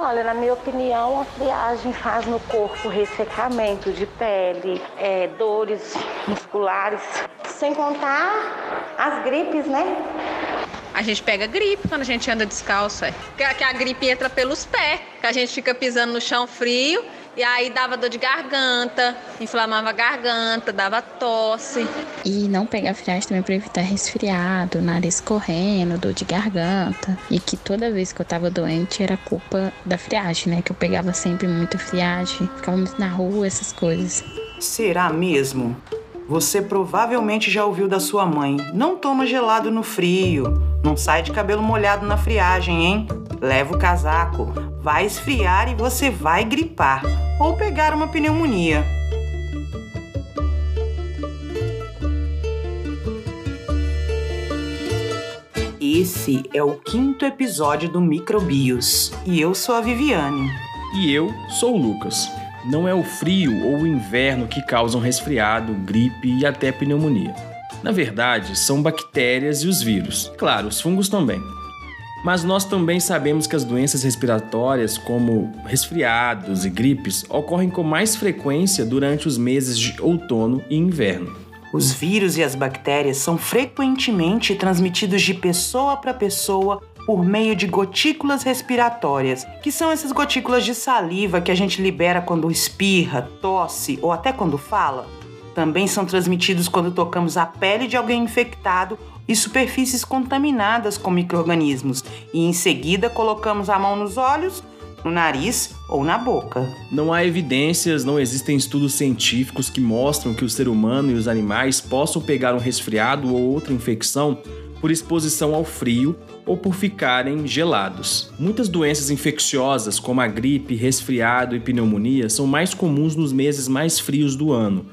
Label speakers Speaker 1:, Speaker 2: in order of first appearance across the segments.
Speaker 1: Olha, na minha opinião, a friagem faz no corpo ressecamento de pele, é, dores musculares, sem contar as gripes, né?
Speaker 2: A gente pega gripe quando a gente anda descalço, é. Que, a gripe entra pelos pés, que a gente fica pisando no chão frio e aí dava dor de garganta, inflamava a garganta, dava tosse.
Speaker 3: E não pegar friagem também para evitar resfriado, nariz correndo, dor de garganta. E que toda vez que eu tava doente era culpa da friagem, né? Que eu pegava sempre muita friagem, ficava muito na rua, essas coisas.
Speaker 4: Será mesmo? Você provavelmente já ouviu da sua mãe: não toma gelado no frio, não sai de cabelo molhado na friagem, hein? Leva o casaco, vai esfriar e você vai gripar ou pegar uma pneumonia. Esse é o quinto episódio do Microbios e eu sou a Viviane.
Speaker 5: E eu sou o Lucas. Não é o frio ou o inverno que causam resfriado, gripe e até pneumonia. Na verdade, são bactérias e os vírus. Claro, os fungos também. Mas nós também sabemos que as doenças respiratórias, como resfriados e gripes, ocorrem com mais frequência durante os meses de outono e inverno.
Speaker 4: Os vírus e as bactérias são frequentemente transmitidos de pessoa para pessoa por meio de gotículas respiratórias, que são essas gotículas de saliva que a gente libera quando espirra, tosse ou até quando fala. Também são transmitidos quando tocamos a pele de alguém infectado e superfícies contaminadas com microrganismos, e em seguida colocamos a mão nos olhos, no nariz ou na boca.
Speaker 5: Não há evidências, não existem estudos científicos que mostram que o ser humano e os animais possam pegar um resfriado ou outra infecção por exposição ao frio ou por ficarem gelados. Muitas doenças infecciosas, como a gripe, resfriado e pneumonia, são mais comuns nos meses mais frios do ano,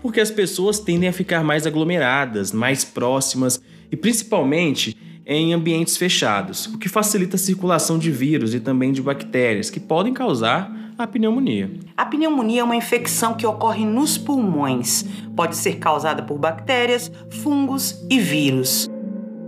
Speaker 5: porque as pessoas tendem a ficar mais aglomeradas, mais próximas e principalmente em ambientes fechados, o que facilita a circulação de vírus e também de bactérias que podem causar a pneumonia.
Speaker 4: A pneumonia é uma infecção que ocorre nos pulmões. Pode ser causada por bactérias, fungos e vírus.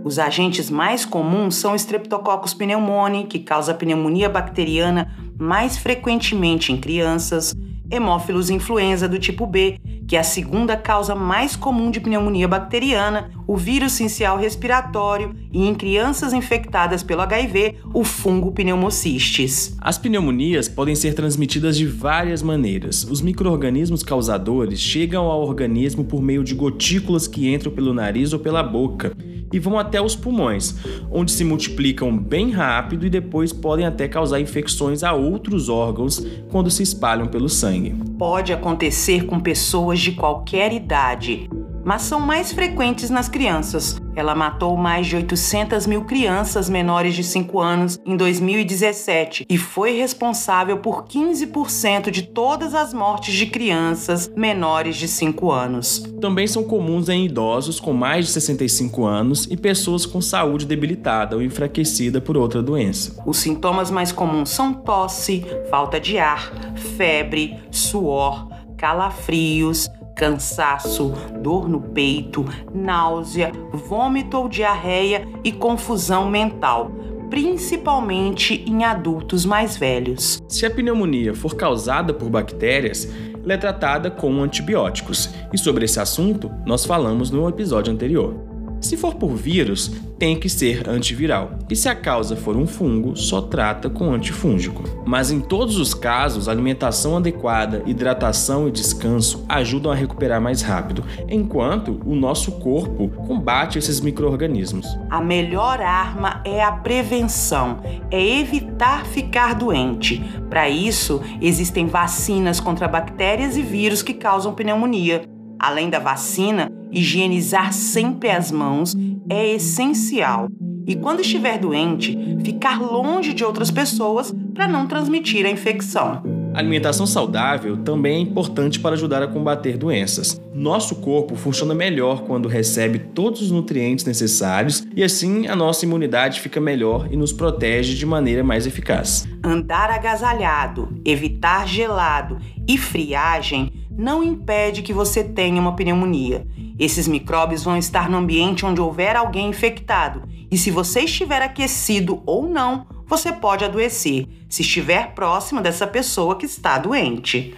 Speaker 4: Os agentes mais comuns são o Streptococcus pneumoniae, que causa pneumonia bacteriana mais frequentemente em crianças, Hemófilos influenza do tipo B, que é a segunda causa mais comum de pneumonia bacteriana, o vírus sincial respiratório e em crianças infectadas pelo HIV, o fungo pneumocistis.
Speaker 5: As pneumonias podem ser transmitidas de várias maneiras. Os micro-organismos causadores chegam ao organismo por meio de gotículas que entram pelo nariz ou pela boca e vão até os pulmões, onde se multiplicam bem rápido e depois podem até causar infecções a outros órgãos quando se espalham pelo sangue.
Speaker 4: Pode acontecer com pessoas de qualquer idade, mas são mais frequentes nas crianças. Ela matou mais de 800 mil crianças menores de 5 anos em 2017 e foi responsável por 15% de todas as mortes de crianças menores de 5 anos.
Speaker 5: Também são comuns em idosos com mais de 65 anos e pessoas com saúde debilitada ou enfraquecida por outra doença.
Speaker 4: Os sintomas mais comuns são tosse, falta de ar, febre, suor, calafrios, cansaço, dor no peito, náusea, vômito ou diarreia e confusão mental, principalmente em adultos mais velhos.
Speaker 5: Se a pneumonia for causada por bactérias, ela é tratada com antibióticos, e sobre esse assunto nós falamos no episódio anterior. Se for por vírus, tem que ser antiviral. E se a causa for um fungo, só trata com antifúngico. Mas em todos os casos, alimentação adequada, hidratação e descanso ajudam a recuperar mais rápido, enquanto o nosso corpo combate esses micro-organismos.
Speaker 4: A melhor arma é a prevenção, é evitar ficar doente. Para isso, existem vacinas contra bactérias e vírus que causam pneumonia. Além da vacina, higienizar sempre as mãos é essencial. E quando estiver doente, ficar longe de outras pessoas para não transmitir a infecção.
Speaker 5: A alimentação saudável também é importante para ajudar a combater doenças. Nosso corpo funciona melhor quando recebe todos os nutrientes necessários e assim a nossa imunidade fica melhor e nos protege de maneira mais eficaz.
Speaker 4: Andar agasalhado, evitar gelado e friagem não impede que você tenha uma pneumonia. Esses micróbios vão estar no ambiente onde houver alguém infectado, e se você estiver aquecido ou não, você pode adoecer se estiver próximo dessa pessoa que está doente.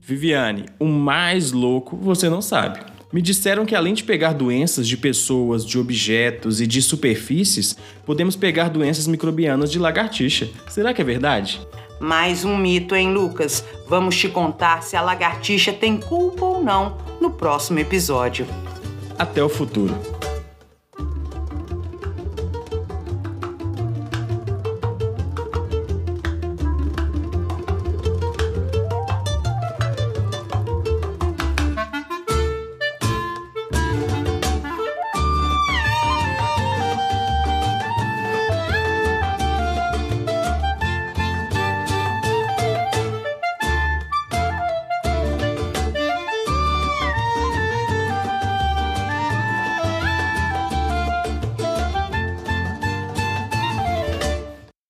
Speaker 5: Viviane, o mais louco você não sabe. Me disseram que além de pegar doenças de pessoas, de objetos e de superfícies, podemos pegar doenças microbianas de lagartixa. Será que é verdade?
Speaker 4: Mais um mito, hein, Lucas? Vamos te contar se a lagartixa tem culpa ou não no próximo episódio.
Speaker 5: Até o futuro.